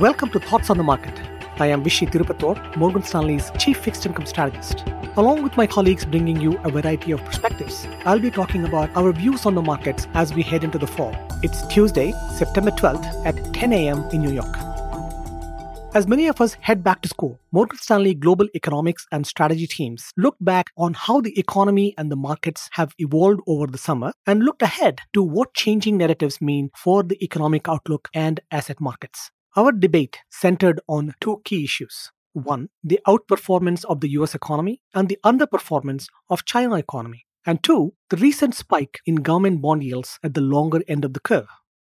Welcome to Thoughts on the Market. I am Vishy Tirupattur, Morgan Stanley's Chief Fixed Income Strategist. Along with my colleagues bringing you a variety of perspectives, I'll be talking about our views on the markets as we head into the fall. It's Tuesday, September 12th at 10 a.m. in New York. As many of us head back to school, Morgan Stanley Global Economics and Strategy teams looked back on how the economy and the markets have evolved over the summer and looked ahead to what changing narratives mean for the economic outlook and asset markets. Our debate centered on two key issues. One, the outperformance of the US economy and the underperformance of China economy. And two, the recent spike in government bond yields at the longer end of the curve.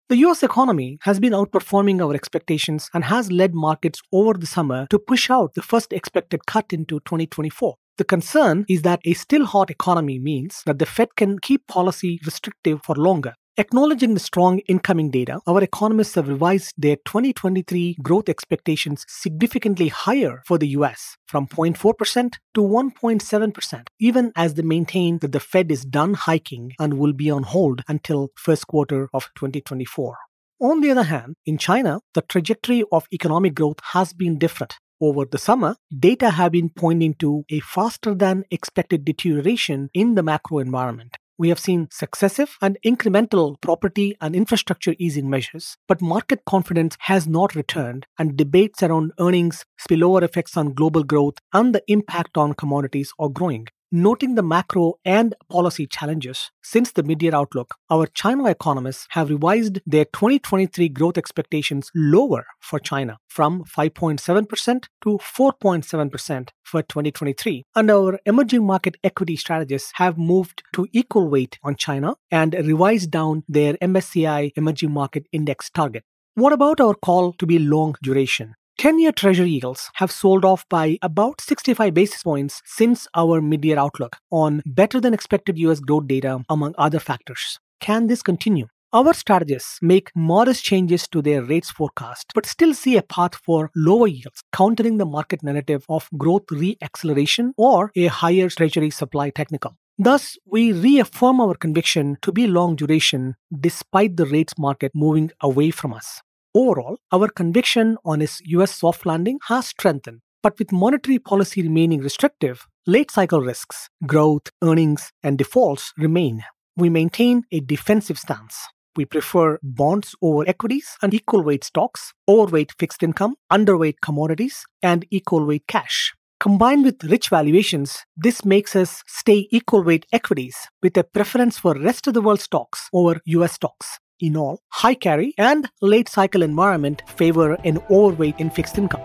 The US economy has been outperforming our expectations and has led markets over the summer to push out the first expected cut into 2024. The concern is that a still hot economy means that the Fed can keep policy restrictive for longer Acknowledging the strong incoming data, our economists have revised their 2023 growth expectations significantly higher for the US from 0.4% to 1.7%, even as they maintain that the Fed is done hiking and will be on hold until first quarter of 2024. On the other hand, in China, the trajectory of economic growth has been different. Over the summer, data have been pointing to a faster than expected deterioration in the macro environment we have seen successive and incremental property and infrastructure easing measures, but market confidence has not returned, and debates around earnings, spillover effects on global growth, and the impact on commodities are growing. Noting the macro and policy challenges, since the mid-year outlook, our China economists have revised their 2023 growth expectations lower for China from 5.7% to 4.7% for 2023. And our emerging market equity strategists have moved to equal weight on China and revised down their MSCI emerging market index target. What about our call to be long duration? 10 year treasury yields have sold off by about 65 basis points since our mid year outlook on better than expected US growth data, among other factors. Can this continue? Our strategists make modest changes to their rates forecast, but still see a path for lower yields, countering the market narrative of growth re-acceleration or a higher treasury supply technical. Thus, we reaffirm our conviction to be long duration despite the rates market moving away from us. Overall, our conviction on its US soft landing has strengthened. But with monetary policy remaining restrictive, late cycle risks, growth, earnings, and defaults remain. We maintain a defensive stance. We prefer bonds over equities and equal weight stocks, overweight fixed income, underweight commodities, and equal weight cash. Combined with rich valuations, this makes us stay equal weight equities with a preference for rest of the world stocks over US stocks. In all, high carry and late cycle environment favor an overweight in fixed income.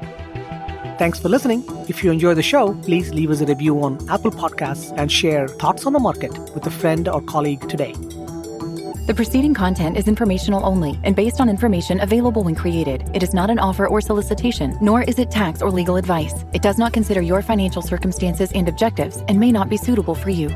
Thanks for listening. If you enjoy the show, please leave us a review on Apple Podcasts and share thoughts on the market with a friend or colleague today. The preceding content is informational only and based on information available when created. It is not an offer or solicitation, nor is it tax or legal advice. It does not consider your financial circumstances and objectives and may not be suitable for you.